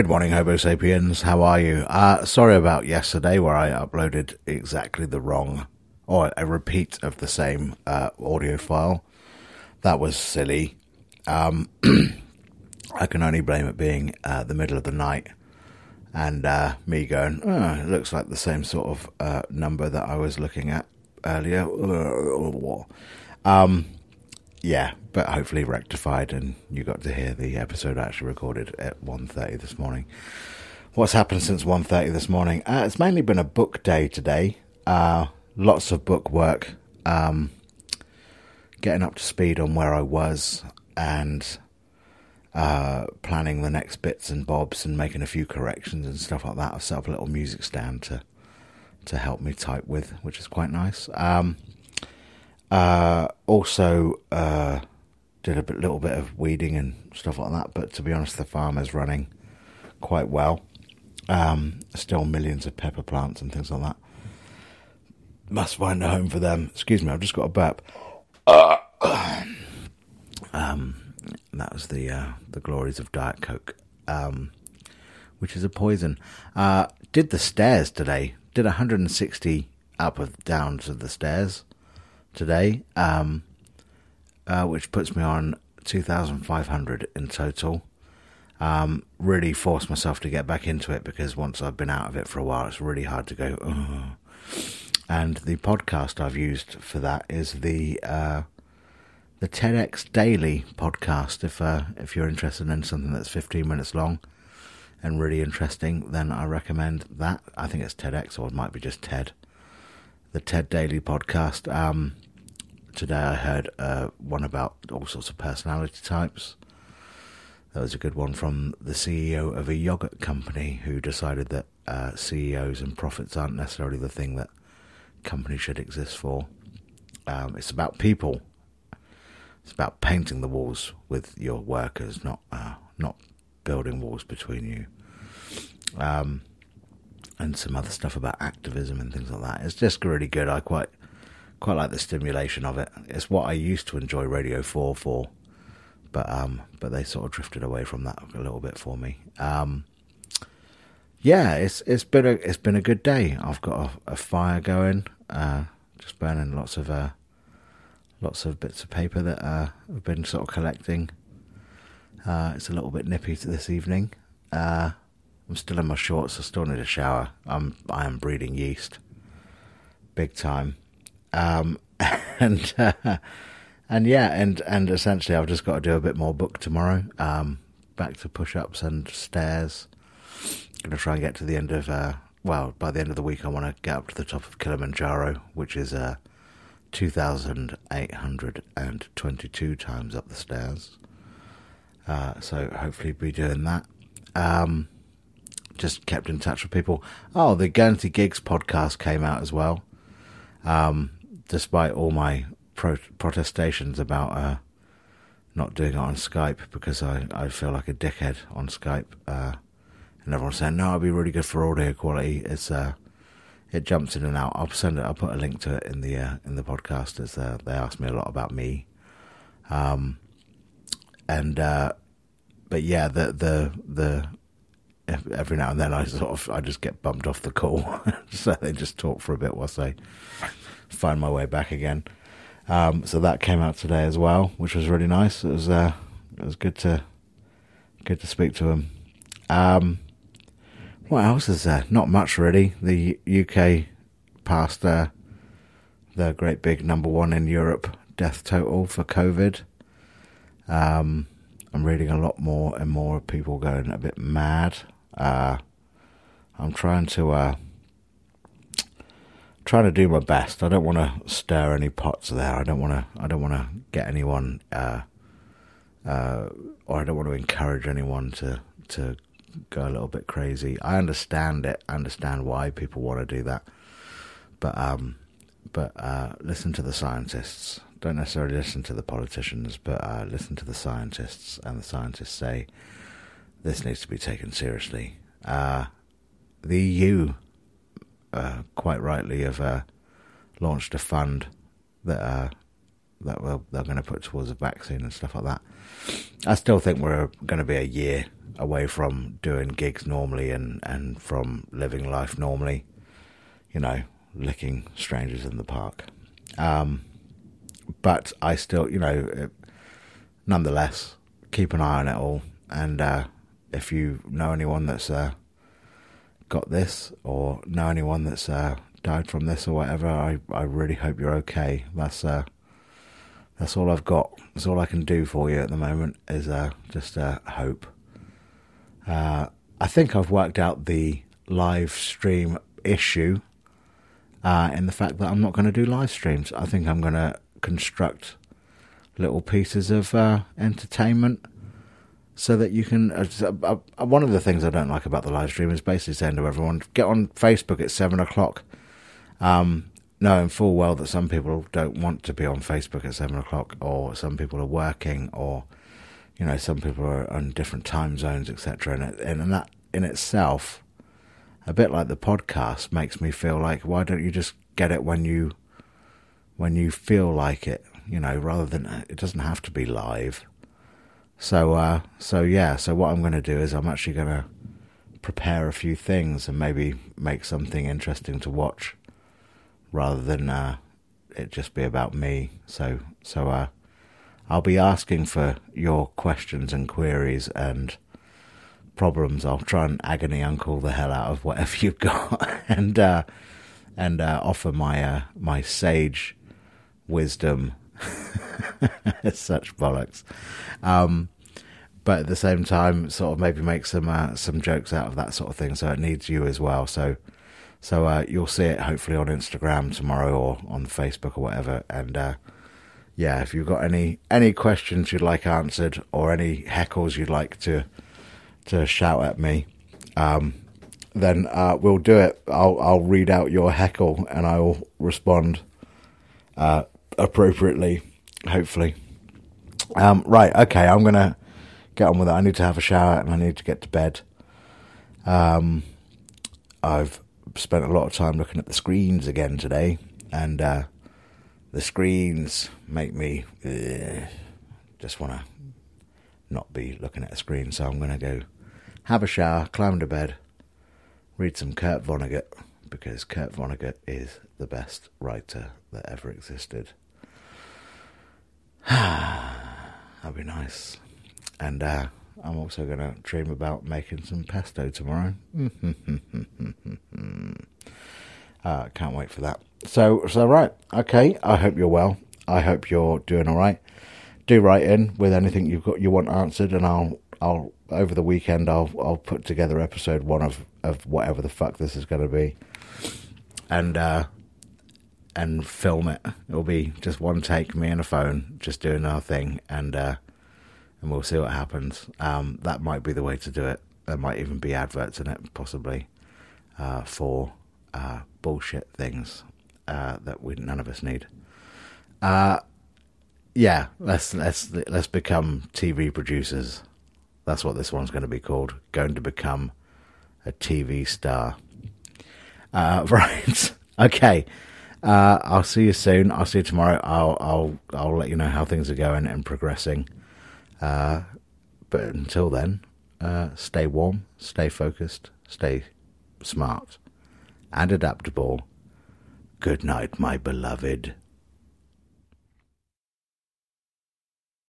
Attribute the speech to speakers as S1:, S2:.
S1: Good morning, Homo sapiens. How are you? Uh, sorry about yesterday where I uploaded exactly the wrong or a repeat of the same uh, audio file. That was silly. Um, I can only blame it being uh, the middle of the night and uh, me going, oh, it looks like the same sort of uh, number that I was looking at earlier. Um, yeah, but hopefully rectified, and you got to hear the episode actually recorded at 1.30 this morning. What's happened since 1.30 this morning? Uh, it's mainly been a book day today. Uh, lots of book work. Um, getting up to speed on where I was and uh, planning the next bits and bobs and making a few corrections and stuff like that. I've set up a little music stand to to help me type with, which is quite nice. Um, uh, also, uh, did a bit, little bit of weeding and stuff like that. But to be honest, the farm is running quite well. Um, still millions of pepper plants and things like that. Must find a home for them. Excuse me, I've just got a burp. Um, that was the uh, the glories of Diet Coke, um, which is a poison. Uh, did the stairs today? Did 160 up and down to the stairs today, um, uh, which puts me on 2,500 in total. Um, really forced myself to get back into it because once I've been out of it for a while, it's really hard to go. And the podcast I've used for that is the uh, the TEDx Daily podcast. If uh, if you're interested in something that's 15 minutes long and really interesting, then I recommend that. I think it's TEDx or it might be just TED the TED Daily podcast. Um, today I heard uh, one about all sorts of personality types. That was a good one from the CEO of a yogurt company who decided that uh, CEOs and profits aren't necessarily the thing that companies should exist for. Um, it's about people. It's about painting the walls with your workers, not uh, not building walls between you. Um, and some other stuff about activism and things like that. It's just really good. I quite quite like the stimulation of it. It's what I used to enjoy Radio Four for, but um, but they sort of drifted away from that a little bit for me. Um, yeah, it's it's been a it's been a good day. I've got a, a fire going, uh, just burning lots of uh, lots of bits of paper that uh, I've been sort of collecting. Uh, it's a little bit nippy this evening. Uh, I'm still in my shorts. I still need a shower. I'm I am breeding yeast, big time, um, and uh, and yeah, and and essentially I've just got to do a bit more book tomorrow. Um, back to push-ups and stairs. Going to try and get to the end of uh, well by the end of the week. I want to get up to the top of Kilimanjaro, which is uh, two thousand eight hundred and twenty-two times up the stairs. Uh, so hopefully be doing that. Um, just kept in touch with people. Oh, the Guernsey Gigs podcast came out as well. Um, despite all my pro- protestations about uh, not doing it on Skype because I, I feel like a dickhead on Skype. Uh, and everyone's saying, no, it'd be really good for audio quality. It's uh, it jumps in and out. I'll send it. I'll put a link to it in the uh, in the podcast as uh, they asked me a lot about me. Um, and uh, but yeah, the the the every now and then I sort of I just get bumped off the call, so they just talk for a bit whilst I find my way back again. Um, so that came out today as well, which was really nice. It was uh, it was good to good to speak to him. Um, what else is there? Not much really. The UK passed uh, the great big number one in Europe death total for COVID. Um, I'm reading a lot more and more people going a bit mad uh, I'm trying to uh, trying to do my best. I don't want to stir any pots there. I don't want to. I don't want to get anyone, uh, uh, or I don't want to encourage anyone to to go a little bit crazy. I understand it. I understand why people want to do that, but um, but uh, listen to the scientists. Don't necessarily listen to the politicians, but uh, listen to the scientists. And the scientists say this needs to be taken seriously. Uh, the EU, uh, quite rightly, have uh, launched a fund that uh, that they're going to put towards a vaccine and stuff like that. I still think we're going to be a year away from doing gigs normally and, and from living life normally, you know, licking strangers in the park. Um, but I still, you know, it, nonetheless, keep an eye on it all. And uh, if you know anyone that's uh, got this or know anyone that's uh, died from this or whatever, I, I really hope you're okay. That's uh, that's all I've got. That's all I can do for you at the moment is uh, just uh, hope. Uh, I think I've worked out the live stream issue uh, in the fact that I'm not going to do live streams. I think I'm going to construct little pieces of entertainment so that you can. Uh, uh, one of the things I don't like about the live stream is basically saying to everyone, get on Facebook at seven o'clock. Um, knowing full well that some people don't want to be on Facebook at seven o'clock, or some people are working, or you know, some people are on different time zones, etc. And, and that in itself, a bit like the podcast, makes me feel like why don't you just get it when you when you feel like it, you know, rather than it doesn't have to be live. So, uh, so yeah. So what I'm going to do is I'm actually going to prepare a few things and maybe make something interesting to watch rather than uh, it just be about me. So, so uh, I'll be asking for your questions and queries and problems. I'll try and agony uncle the hell out of whatever you've got, and uh, and uh, offer my uh, my sage wisdom. Such bollocks. Um, but at the same time, sort of maybe make some uh, some jokes out of that sort of thing. So it needs you as well. So so uh, you'll see it hopefully on Instagram tomorrow or on Facebook or whatever. And uh, yeah, if you've got any any questions you'd like answered or any heckles you'd like to to shout at me, um, then uh, we'll do it. I'll I'll read out your heckle and I will respond uh, appropriately, hopefully. Um, right, okay, I'm gonna get on with it. I need to have a shower and I need to get to bed. Um, I've spent a lot of time looking at the screens again today, and uh, the screens make me uh, just want to not be looking at a screen. So I'm going to go have a shower, climb to bed, read some Kurt Vonnegut because Kurt Vonnegut is the best writer that ever existed. That'd be nice. And uh, I'm also going to dream about making some pesto tomorrow. uh, can't wait for that. So, so right, okay. I hope you're well. I hope you're doing all right. Do write in with anything you've got you want answered, and I'll I'll over the weekend I'll I'll put together episode one of of whatever the fuck this is going to be, and uh, and film it. It'll be just one take, me and a phone, just doing our thing, and. Uh, and we'll see what happens. Um, that might be the way to do it. There might even be adverts in it, possibly, uh, for uh, bullshit things uh, that we none of us need. Uh, yeah, let's let's let's become TV producers. That's what this one's going to be called. Going to become a TV star. Uh, right. okay. Uh, I'll see you soon. I'll see you tomorrow. I'll I'll I'll let you know how things are going and progressing. Uh, but until then, uh, stay warm, stay focused, stay smart and adaptable. Good night, my beloved.